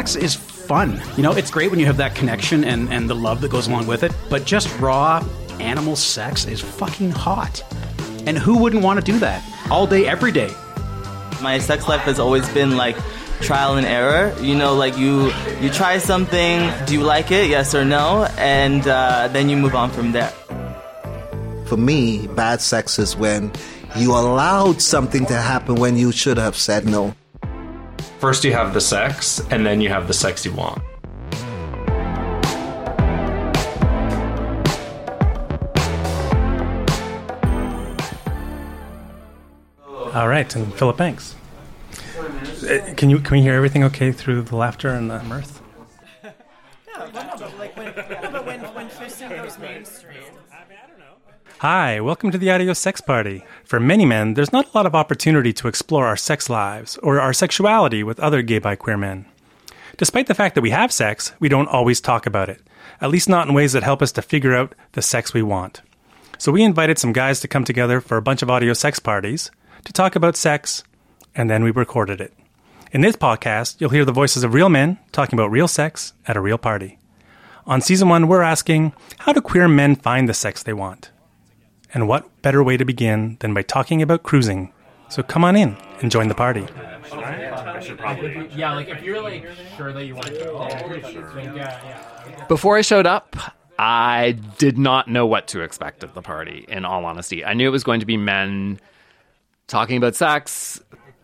sex is fun. You know, it's great when you have that connection and, and the love that goes along with it, but just raw animal sex is fucking hot. And who wouldn't want to do that all day, every day? My sex life has always been like trial and error. You know, like you you try something, do you like it? Yes or no, and uh, then you move on from there. For me, bad sex is when you allowed something to happen when you should have said no. First, you have the sex, and then you have the sex you want. All right, and Philip Banks. Uh, Can you can we hear everything okay through the laughter and the mirth? Hi, welcome to the Audio Sex Party. For many men, there's not a lot of opportunity to explore our sex lives or our sexuality with other gay bi queer men. Despite the fact that we have sex, we don't always talk about it, at least not in ways that help us to figure out the sex we want. So we invited some guys to come together for a bunch of audio sex parties to talk about sex, and then we recorded it. In this podcast, you'll hear the voices of real men talking about real sex at a real party. On season one, we're asking how do queer men find the sex they want? And what better way to begin than by talking about cruising? So come on in and join the party. Yeah, like if you're like sure that you want to go, oh, yeah, yeah. Before I showed up, I did not know what to expect of the party, in all honesty. I knew it was going to be men talking about sex.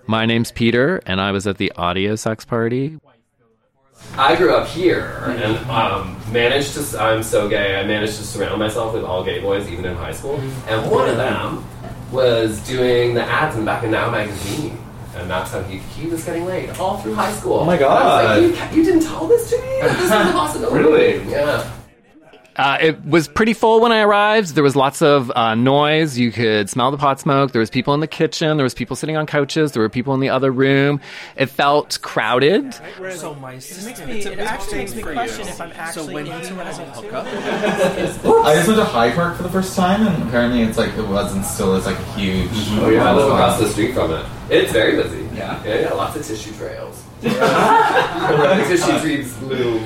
My name's Peter, and I was at the audio sex party. I grew up here and um, managed to. I'm so gay. I managed to surround myself with all gay boys, even in high school. And one of them was doing the ads in back of Now magazine, and that's how he he was getting laid all through high school. Oh my God. you, you didn't tell this to me. This is a possibility. Really? Yeah. Uh, it was pretty full when I arrived. There was lots of uh, noise. You could smell the pot smoke. There was people in the kitchen. There was people sitting on couches. There were people in the other room. It felt crowded. So my system, it actually makes me question if I'm actually so when into it as a hookup. I just went to High Park for the first time, and apparently it's like it wasn't still as like a huge. Oh yeah, I live across the street from it. It's very busy. Yeah. Yeah, yeah. Lots of tissue trails. Tissue reads bloom.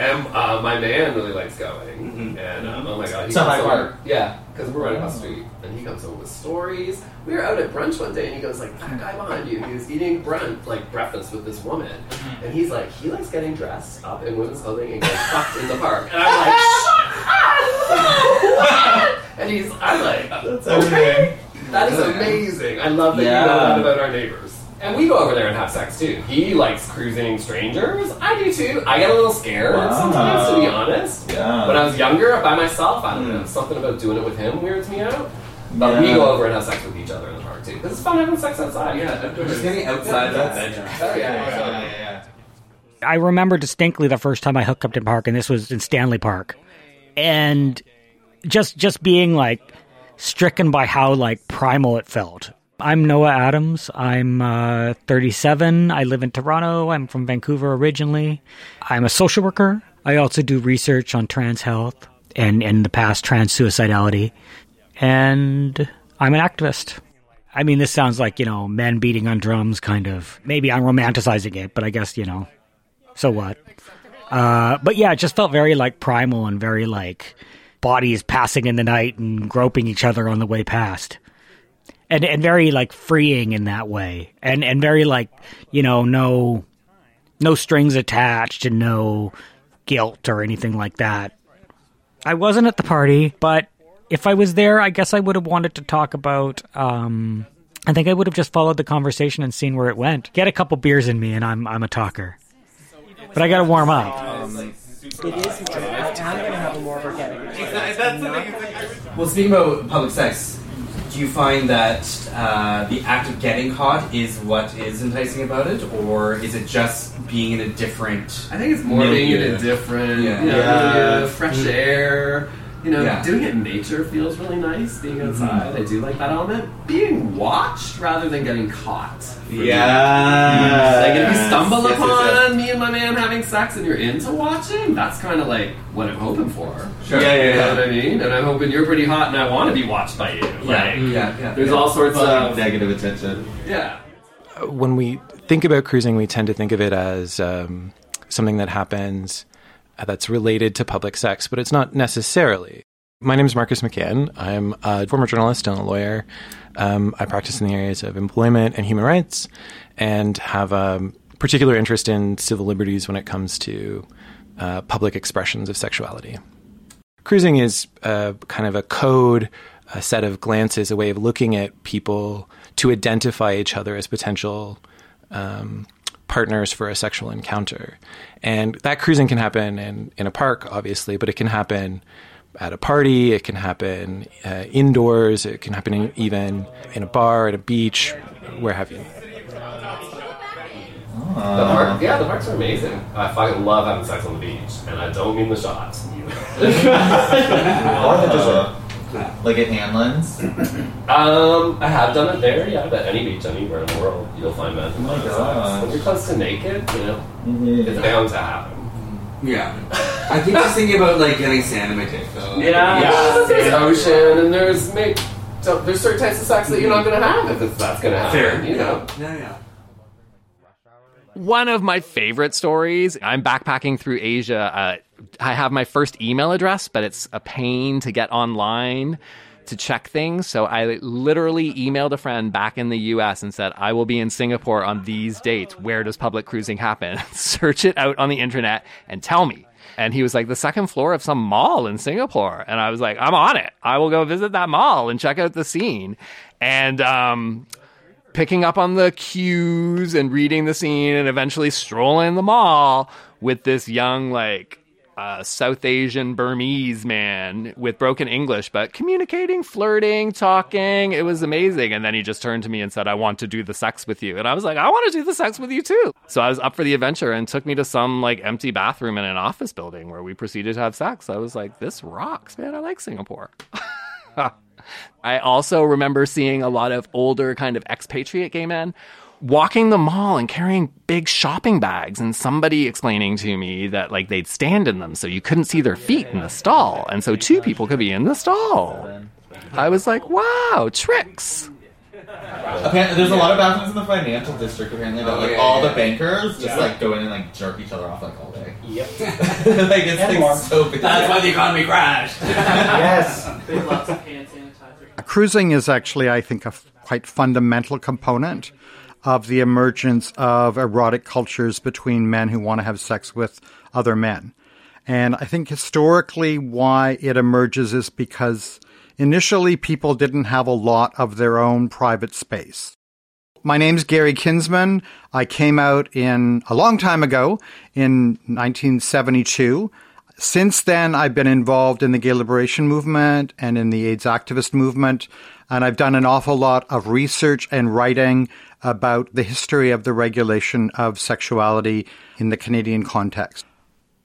And uh, my man really likes going, and uh, oh my god, he To comes over- Park. Yeah, because we're right across the street, and he comes over with stories. We were out at brunch one day, and he goes like, "That guy behind you, he was eating brunch, like breakfast with this woman, and he's like, he likes getting dressed up in women's clothing and getting fucked in the park." And I'm like, "What?" and he's, I'm like, That's "Okay." everything. That is amazing. I love that Yeah. you know that about our neighbors. And we go over there and have sex too. He likes cruising strangers. I do too. I get a little scared Wow. sometimes, to be honest. Yeah. When I was younger, by myself, I don't hmm. know. Something about doing it with him weirds me out. But we go over and have sex with each other in the park too. Because it's fun having sex outside. Yeah, Just getting outside Yeah, of that's- adventure. Oh, yeah, yeah. I remember distinctly the first time I hooked up to Park, and this was in Stanley Park, and just just being like stricken by how like primal it felt. I'm Noah Adams. I'm uh, 37. I live in Toronto. I'm from Vancouver originally. I'm a social worker. I also do research on trans health and in the past trans suicidality, and I'm an activist. I mean, this sounds like you know men beating on drums, kind of. Maybe I'm romanticizing it, but I guess you know so what? Uh, but yeah, it just felt very like primal and very like bodies passing in the night and groping each other on the way past. And and very like freeing in that way. And and very like, you know, no no strings attached and no guilt or anything like that. I wasn't at the party, but if I was there, I guess I would have wanted to talk about um I think I would have just followed the conversation and seen where it went. Get a couple beers in me and I'm I'm a talker. But I gotta warm up. It is I'm gonna have a more organic. Well, speaking about public sex, do you find that uh, the act of getting caught is what is enticing about it, or is it just being in a different? I think it's more being in a different, Yeah. yeah, Yeah. milieu, fresh air. You know, Yeah. doing it in nature feels really nice. Being outside, I do like that element. Being watched rather than getting caught. Yeah. Like if you stumble Yes, yes, upon me and my man having sex and you're into watching, that's kind of like what I'm hoping for. Sure. Yeah, yeah, You know what I mean? And I'm hoping you're pretty hot and I want to be watched by you. Yeah, Like, yeah, yeah. there's yeah. all sorts Fucking of negative attention. yeah. when we think about cruising, we tend to think of it as um, something that happens that's related to public sex, but it's not necessarily. My name is Marcus McCann. I'm a former journalist and a lawyer. Um, I practice in the areas of employment and human rights and have a particular interest in civil liberties when it comes to uh, public expressions of sexuality. Cruising is kind of a code, a set of glances, a way of looking at people to identify each other as potential um, partners for a sexual encounter. And that cruising can happen in, in a park, obviously, but it can happen at a party, it can happen uh, indoors, it can happen in, even in a bar, at a beach, where have you. The park, yeah, the parks are amazing. I fucking love having sex on the beach, and I don't mean the shots. or the dessert. Like at Hanlan's? Um, I have done it there, yeah, but any beach anywhere in the world, you'll find men Oh my having sex. gosh. When you're close to naked, you know, it's bound to happen. Yeah. I keep just thinking about like getting sand in my dick though. Yeah, there's ocean, and there's make, so there's certain types of sex that you're not gonna have if it's, that's gonna happen. Fair. You know. Yeah, yeah. One of my favorite stories. I'm backpacking through Asia. Uh, I have my first email address, but it's a pain to get online to check things. So I literally emailed a friend back in the US and said, I will be in Singapore on these dates. Where does public cruising happen? Search it out on the internet and tell me. And he was like, the second floor of some mall in Singapore. And I was like, I'm on it. I will go visit that mall and check out the scene. And, um, picking up on the cues and reading the scene and eventually strolling the mall with this young like South Asian Burmese man with broken English, but communicating, flirting, talking. It was amazing. And then he just turned to me and said, I want to do the sex with you. And I was like, I want to do the sex with you too. So I was up for the adventure and took me to some like empty bathroom in an office building where we proceeded to have sex. I was like, this rocks, man. I like Singapore. I also remember seeing a lot of older kind of expatriate gay men walking the mall and carrying big shopping bags and somebody explaining to me that like they'd stand in them so you couldn't see their feet in the stall and so two people could be in the stall. I was like, wow, tricks. Apparently, there's a lot of bathrooms in the financial district. Apparently, that Oh, like all the bankers just like go in and like jerk each other off like all day. Yep. like it's like, so busy. That's why the economy crashed. yes. Cruising is actually, I think, a f- quite fundamental component of the emergence of erotic cultures between men who want to have sex with other men. And I think historically why it emerges is because initially people didn't have a lot of their own private space. My name's Gary Kinsman. I came out in a long time ago in 1972. Since then, I've been involved in the gay liberation movement and in the AIDS activist movement, and I've done an awful lot of research and writing about the history of the regulation of sexuality in the Canadian context.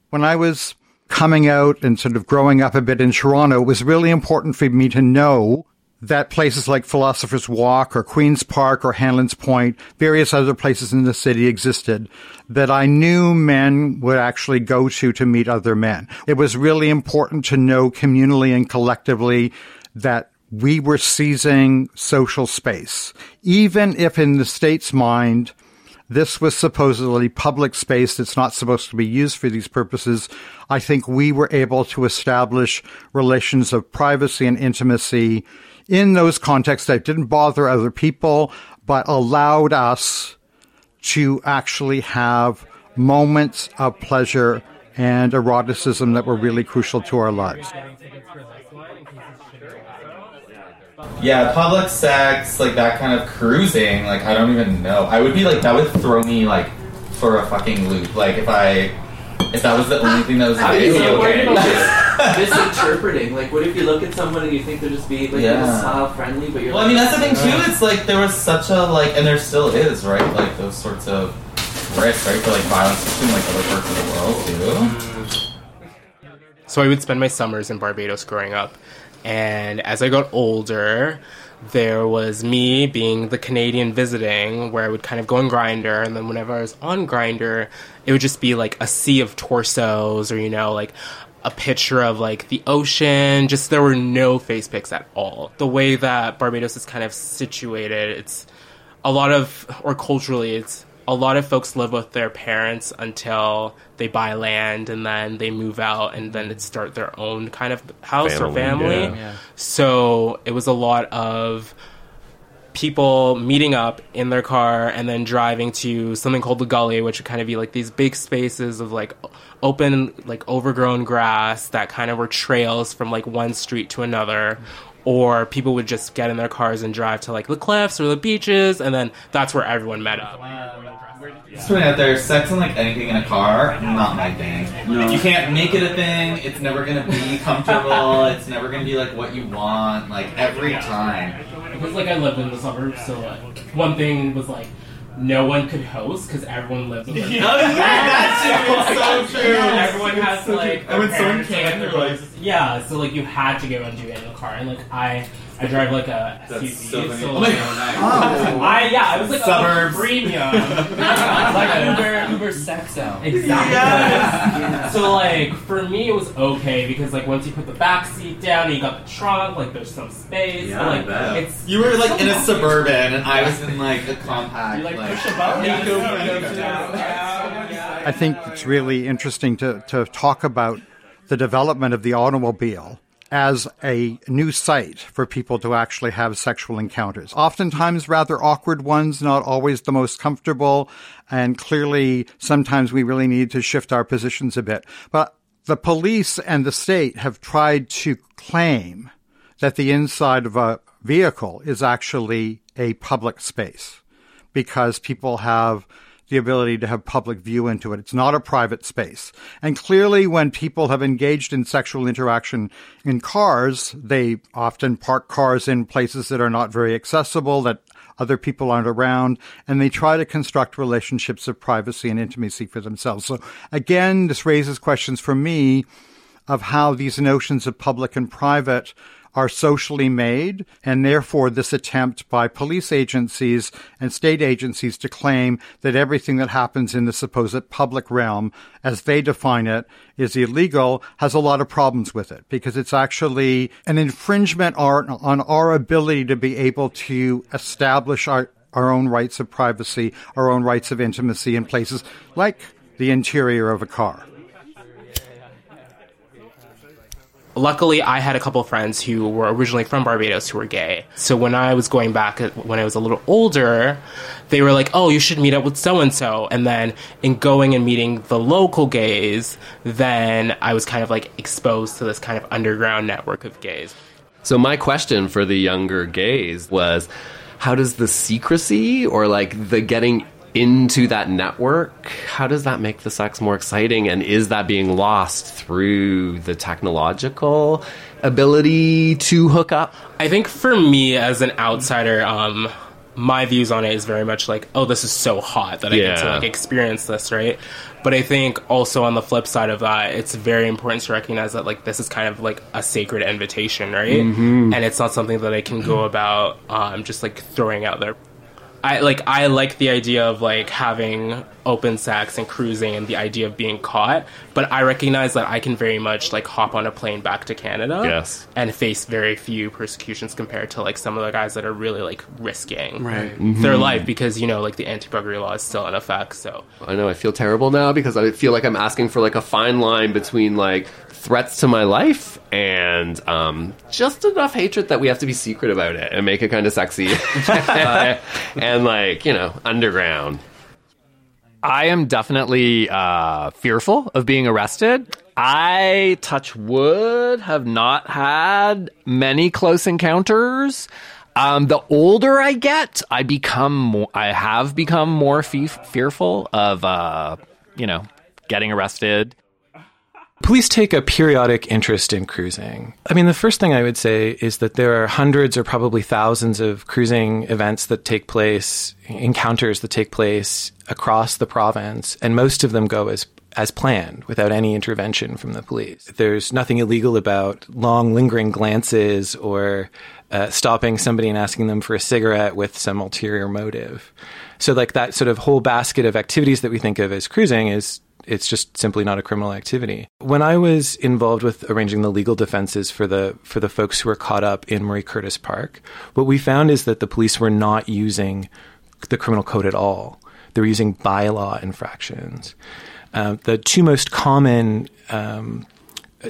When I was coming out and sort of growing up a bit in Toronto, it was really important for me to know that places like Philosopher's Walk or Queen's Park or Hanlan's Point, various other places in the city existed that I knew men would actually go to to meet other men. It was really important to know communally and collectively that we were seizing social space. Even if in the state's mind, this was supposedly public space that's not supposed to be used for these purposes. I think we were able to establish relations of privacy and intimacy in those contexts that didn't bother other people, but allowed us to actually have moments of pleasure and eroticism that were really crucial to our lives. Yeah, public sex, like that kind of cruising, like I don't even know. I would be like that would throw me like for a fucking loop. Like if I if that was the only thing that was How do you available. feel worried about mis- misinterpreting? Like, what if you look at someone and you think they're just being like Yeah. style friendly, but you're Well, I mean that's the thing too. It's like there was such a like, and there still is, right? Like those sorts of risks, right, for like violence, especially in like other parts of the world too. So I would spend my summers in Barbados growing up. And as I got older, there was me being the Canadian visiting, where I would kind of go on Grindr, and then whenever I was on Grindr, it would just be like a sea of torsos, or you know, like a picture of like the ocean. Just there were no face pics at all. The way that Barbados is kind of situated, it's a lot of, or culturally, it's a lot of folks live with their parents until they buy land and then they move out and then they start their own kind of house or Family, family. yeah. Yeah. So it was a lot of people meeting up in their car and then driving to something called the gully, which would kind of be like these big spaces of like open, like overgrown grass that kind of were trails from like one street to another. Or people would just get in their cars and drive to like the cliffs or the beaches, and then that's where everyone met up. Just putting it out there, sex and like anything in a car, not my thing. No. You can't make it a thing. It's never gonna be comfortable. it's never gonna be like what you want. Like every time. Because like I lived in the suburbs, so like one thing was like no one could host because everyone lives In the Oh, yeah, that's true. It's so true. Yeah, everyone has like. And when their someone can, or, they're like, like- yeah, so like you had to go and do it in the car, and like I. I drive like a That's SUV, so so, funny. like, Oh, nice. I yeah, I was like Suburbs. a premium, It's like Uber, Uber sex out. Exactly. Yes. So like for me it was okay because like once you put the back seat down and you got the trunk, like there's some space. Yeah, but, like bet. it's You were like in a suburban, and I was in like a compact. You like, like push a button. Yeah, you yeah, go- yeah, go. I think it's really interesting to, to talk about the development of the automobile as a new site for people to actually have sexual encounters. Oftentimes rather awkward ones, not always the most comfortable, and clearly sometimes we really need to shift our positions a bit. But the police and the state have tried to claim that the inside of a vehicle is actually a public space because people have the ability to have public view into it. It's not a private space. And clearly when people have engaged in sexual interaction in cars, they often park cars in places that are not very accessible, that other people aren't around, and they try to construct relationships of privacy and intimacy for themselves. So again, this raises questions for me of how these notions of public and private are socially made, and therefore this attempt by police agencies and state agencies to claim that everything that happens in the supposed public realm, as they define it, is illegal, has a lot of problems with it because it's actually an infringement on, our ability to be able to establish our, our own rights of privacy, our own rights of intimacy in places like the interior of a car. Luckily I had a couple friends who were originally from Barbados who were gay. So when I was going back uh, when I was a little older, they were like, "Oh, you should meet up with so and so." And then in going and meeting the local gays, then I was kind of like exposed to this kind of underground network of gays. So my question for the younger gays was how does the secrecy or like the getting into that network how does that make the sex more exciting and is that being lost through the technological ability to hook up I think for me as an outsider, um, my views on it is very much like, oh, this is so hot that I get to like experience this, right? But I think also on the flip side of that, it's very important to recognize that like this is kind of like a sacred invitation, right? Mhm. And it's not something that I can go about um, just like throwing out there. I like I like the idea of like having open sex and cruising and the idea of being caught, but I recognize that I can very much like hop on a plane back to Canada Yes. and face very few persecutions compared to like some of the guys that are really like risking Right. their Mhm. life because you know like the anti-buggery law is still in effect. So I know I feel terrible now because I feel like I'm asking for like a fine line between like threats to my life and um, just enough hatred that we have to be secret about it and make it kind of sexy and like you know underground. I am definitely uh, fearful of being arrested. I, touch wood, have not had many close encounters. Um, the older I get, I become more. I have become more fe- fearful of, uh, you know, getting arrested. Police take a periodic interest in cruising. I mean, the first thing I would say is that there are hundreds or probably thousands of cruising events that take place, encounters that take place across the province, and most of them go as as planned without any intervention from the police. There's nothing illegal about long lingering glances or uh, stopping somebody and asking them for a cigarette with some ulterior motive. So like that sort of whole basket of activities that we think of as cruising is it's just simply not a criminal activity. When I was involved with arranging the legal defenses for the for the folks who were caught up in Marie Curtis Park, what we found is that the police were not using the criminal code at all. They were using bylaw infractions. Uh, the two most common um,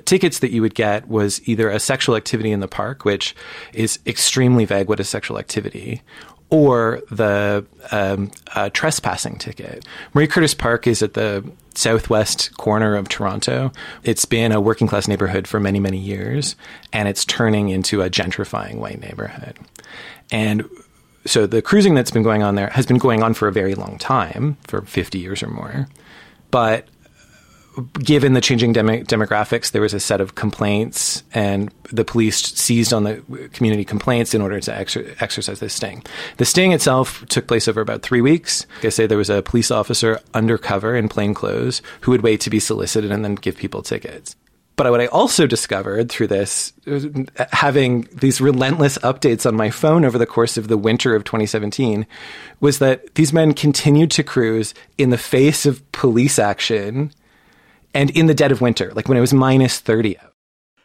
tickets that you would get was either a sexual activity in the park, which is extremely vague. What is sexual activity? Or the um, uh, trespassing ticket. Marie Curtis Park is at the southwest corner of Toronto. It's been a working class neighborhood for many, many years, and it's turning into a gentrifying white neighborhood. And so the cruising that's been going on there has been going on for a very long time, for 50 years or more. But given the changing demo- demographics, there was a set of complaints, and the police seized on the community complaints in order to exer- exercise this sting. The sting itself took place over about three weeks. Like I say, there was a police officer undercover in plain clothes who would wait to be solicited and then give people tickets. But what I also discovered through this, having these relentless updates on my phone over the course of the winter of 2017, was that these men continued to cruise in the face of police action and in the dead of winter, like when it was minus 30 out.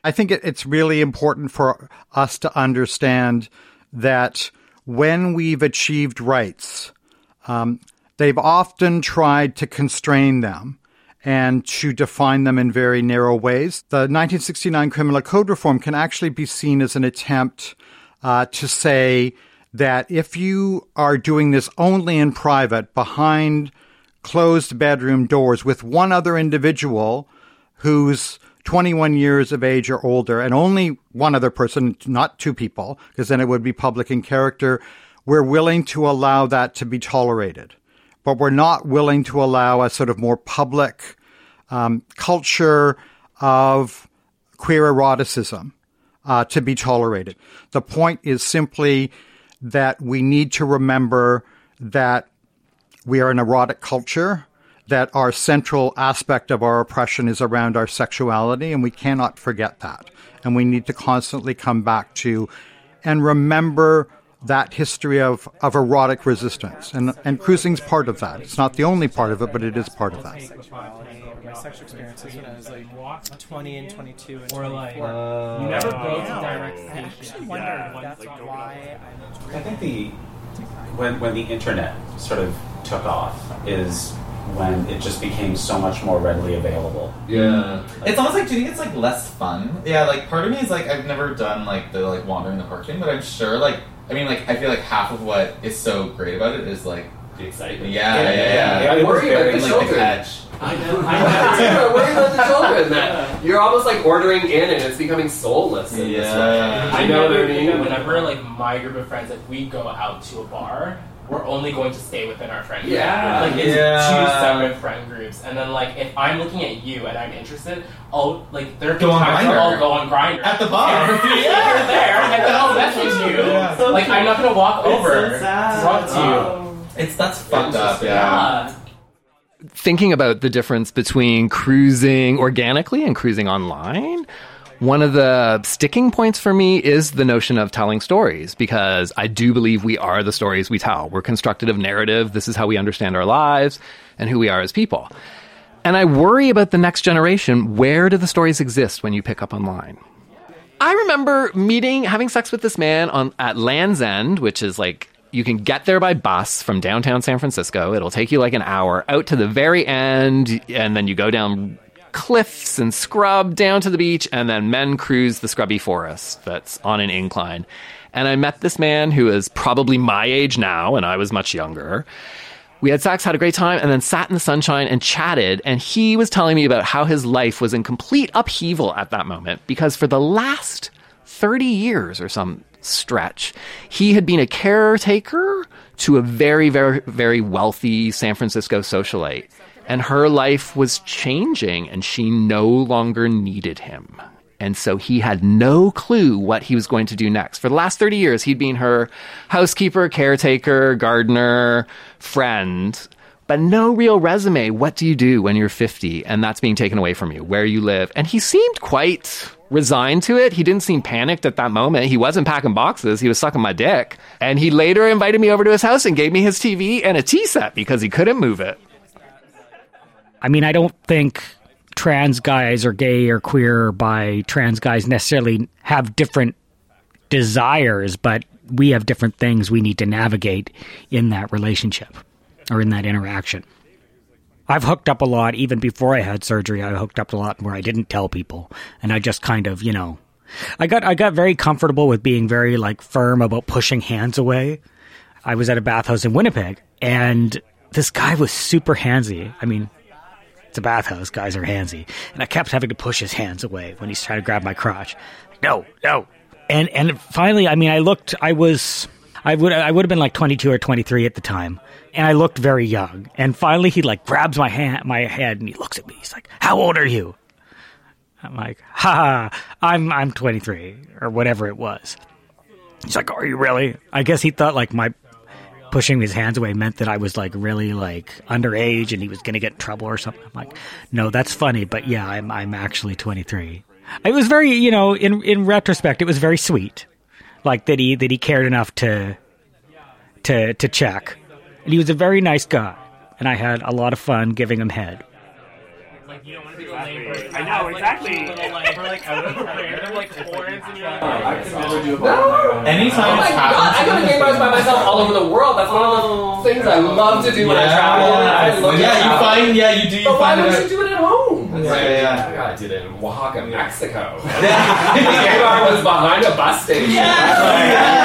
I think it, it's really important for us to understand that when we've achieved rights, um, they've often tried to constrain them and to define them in very narrow ways. The 1969 criminal code reform can actually be seen as an attempt uh, to say that if you are doing this only in private, behind closed bedroom doors with one other individual who's 21 years of age or older and only one other person, not two people, because then it would be public in character, we're willing to allow that to be tolerated. But we're not willing to allow a sort of more public um, culture of queer eroticism uh, to be tolerated. The point is simply that we need to remember that we are an erotic culture, that our central aspect of our oppression is around our sexuality, and we cannot forget that. And we need to constantly come back to and remember that history of, of erotic resistance. And, and cruising's part of that. It's not the only part of it, but it is part of that. My sexual experiences when I was like 20 and 22 and Or like, 24. uh, you never go to yeah. direct I station. actually wondered Yeah, that's like, why I I think the when when the internet sort of took off is when it just became so much more readily available. Yeah. It's almost like, do you think it's like less fun? Yeah, like part of me is like, I've never done like the like wandering the park thing, but I'm sure like, I mean, like, I feel like half of what is so great about it is like the excitement. Yeah, Yeah, yeah, yeah, yeah. yeah. I was worry about very, the like, children. catch. I know. I know. too. I worry about the children. That you're almost like ordering in, and it's becoming soulless. in this way. I know know what I mean? Whenever like my group of friends, if we go out to a bar, we're only going to stay within our friend group. Yeah. like it's Yeah. two separate friend groups, and then like if I'm looking at you and I'm interested, I'll like there are Go on times where I'll go on Grindr At the bar. and if you're there, and then I'll message you. Yeah. So like I'm not gonna walk It's over so sad. to talk to you. It's that's fucked up. Yeah. thinking about the difference between cruising organically and cruising online, one of the sticking points for me is the notion of telling stories because I do believe we are the stories we tell. We're constructed of narrative. This is how we understand our lives and who we are as people. And I worry about the next generation. Where do the stories exist when you pick up online? I remember meeting, having sex with this man on at Land's End, which is like you can get there by bus from downtown San Francisco. It'll take you like an hour out to the very end, and then you go down cliffs and scrub down to the beach, and then men cruise the scrubby forest that's on an incline. And I met this man who is probably my age now, and I was much younger. We had sex, had a great time, and then sat in the sunshine and chatted. And he was telling me about how his life was in complete upheaval at that moment because for the last 30 years or some stretch, he had been a caretaker to a very, very, very wealthy San Francisco socialite. And her life was changing, and she no longer needed him. And so he had no clue what he was going to do next. For the last 30 years, he'd been her housekeeper, caretaker, gardener, friend, but no real resume. What do you do when you're 50 and that's being taken away from you, where you live? And he seemed quite resigned to it. He didn't seem panicked at that moment. He wasn't packing boxes. He was sucking my dick. And he later invited me over to his house and gave me his TV and a tea set because he couldn't move it. I mean, I don't think trans guys or gay or queer bi trans guys necessarily have different desires, but we have different things we need to navigate in that relationship or in that interaction. I've hooked up a lot even before I had surgery. I hooked up a lot where I didn't tell people and I just kind of, you know, I got I got very comfortable with being very like firm about pushing hands away. I was at a bathhouse in Winnipeg and this guy was super handsy. I mean, it's a bathhouse, guys are handsy. And I kept having to push his hands away when he's trying to grab my crotch. No, no. And and finally, I mean, I looked I was I would I would have been like 22 or 23 at the time. And I looked very young. And finally he like grabs my hand my head and he looks at me. He's like, "How old are you?" I'm like, "Ha, I'm I'm 23 or whatever it was." He's like, "Are you really?" I guess he thought like my pushing his hands away meant that I was like really like underage and he was going to get in trouble or something. I'm like, "No, that's funny, but yeah, I'm I'm actually 23." It was very, you know, in in retrospect, it was very sweet. Like that he that he cared enough to to to check. And he was a very nice guy, and I had a lot of fun giving him head. I know exactly. Anytime Oh my it's god, I happened go to to game me- bars by myself all over the world. That's one of the things I love to do when I travel. I love to yeah, you find yeah you do you But why find would it you do it at home? It's Yeah, yeah, yeah. I gotta do in Oaxaca, Mexico. the game bar was behind a bus station. Yeah.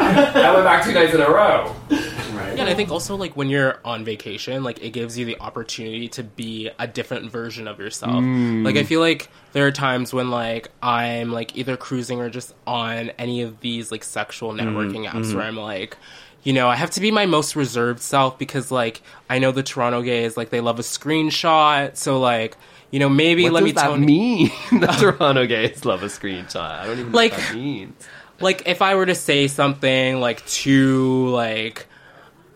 I went back two nights in a row. Yeah, and I think also like when you're on vacation, like it gives you the opportunity to be a different version of yourself. Mm. Like I feel like there are times when like I'm like either cruising or just on any of these like sexual networking apps mhm. where I'm like you know, I have to be my most reserved self because like I know the Toronto gays like they love a screenshot, so like you know maybe What let me tell me the Toronto gays love a screenshot. I don't even know Like- what that means. like if I were to say something like too like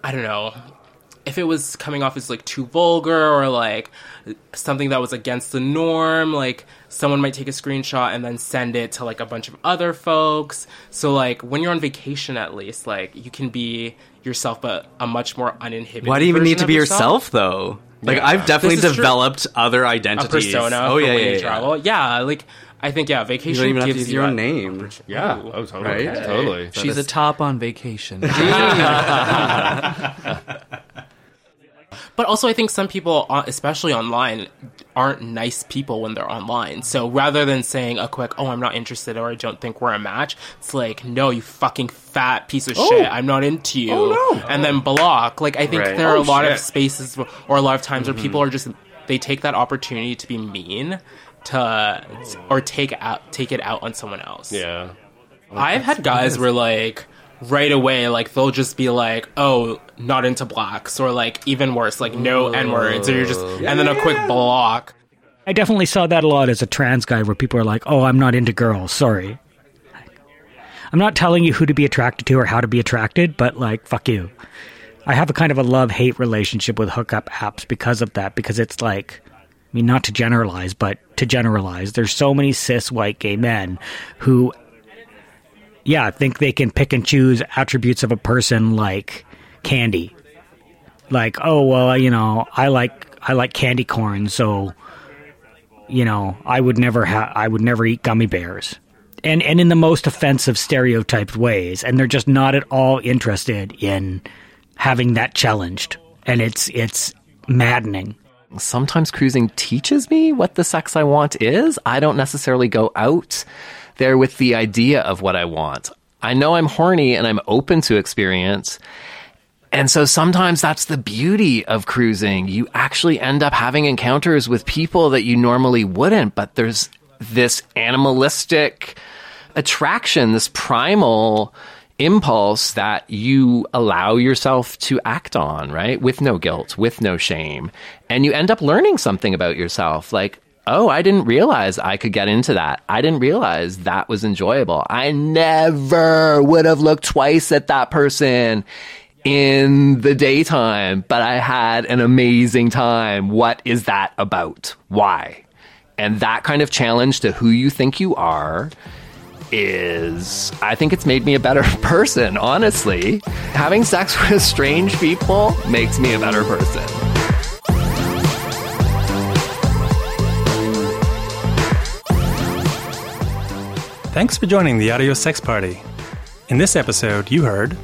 I don't know if it was coming off as like too vulgar or like something that was against the norm like someone might take a screenshot and then send it to like a bunch of other folks so like when you're on vacation at least like you can be yourself but a much more uninhibited Why do you even need to be yourself. yourself, though? Like Yeah. I've definitely This is true. developed other a identities. persona oh for yeah, when yeah, you yeah. travel yeah like I think yeah You vacation don't even have to gives use you your own that name. Yeah. Ooh, Oh, totally. Right? Totally. She's a top on vacation. But also, I think some people, uh, especially online, aren't nice people when they're online. So rather than saying a quick, "Oh, I'm not interested," or "I don't think we're a match," it's like, "No, you fucking fat piece of Oh. shit! I'm not into you." Oh, no. And then block. Like I think Right. there are Oh, a lot shit. of spaces or a lot of times where Mhm. people are just they take that opportunity to be mean to or take out take it out on someone else. Yeah. I've had guys where like right away like they'll just be like oh not into blacks or like even worse like no n words or you're just and then a quick block I definitely saw that a lot as a trans guy where people are like, "Oh, I'm not into girls. Sorry." I'm not telling you who to be attracted to or how to be attracted, but like, fuck you. I have a kind of a love-hate relationship with hookup apps because of that because it's like I mean, not to generalize, but to generalize, there's so many cis white gay men who yeah, I think they can pick and choose attributes of a person like candy. Like, oh well, you know, I like I like candy corn, so you know, I would never ha- I would never eat gummy bears. And and in the most offensive stereotyped ways, and they're just not at all interested in having that challenged. And it's it's maddening. Sometimes cruising teaches me what the sex I want is. I don't necessarily go out there with the idea of what I want. I know I'm horny and I'm open to experience. And so sometimes that's the beauty of cruising. You actually end up having encounters with people that you normally wouldn't, but there's this animalistic attraction, this primal impulse that you allow yourself to act on, right? With no guilt, with no shame. And you end up learning something about yourself. Like, oh, I didn't realize I could get into that. I didn't realize that was enjoyable. I never would have looked twice at that person in the daytime, but I had an amazing time. What is that about? Why? And that kind of challenge to who you think you are is, I think it's made me a better person, honestly. Having sex with strange people makes me a better person. Thanks for joining the Audio Sex Party. In this episode, you heard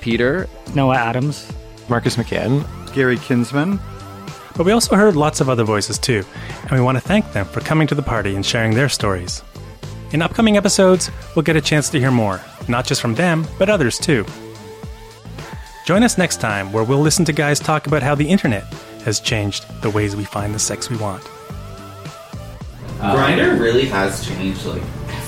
Peter, Noah Adams, Marcus McCann, Gary Kinsman. But we also heard lots of other voices too, and we want to thank them for coming to the party and sharing their stories. In upcoming episodes, we'll get a chance to hear more, not just from them, but others too. Join us next time where we'll listen to guys talk about how the internet has changed the ways we find the sex we want. Grindr really has changed, like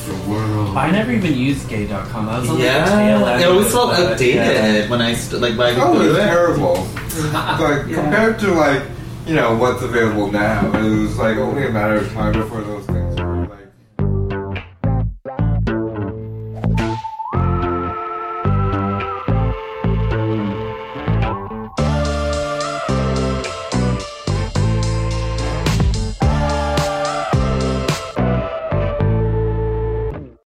the world. I never even used gay.com. I was on the tail Yeah, end it of always felt outdated yeah. when I st- like when I Oh, it was terrible. like compared to like you know what's available now, it was like oh, only a matter of time before those things.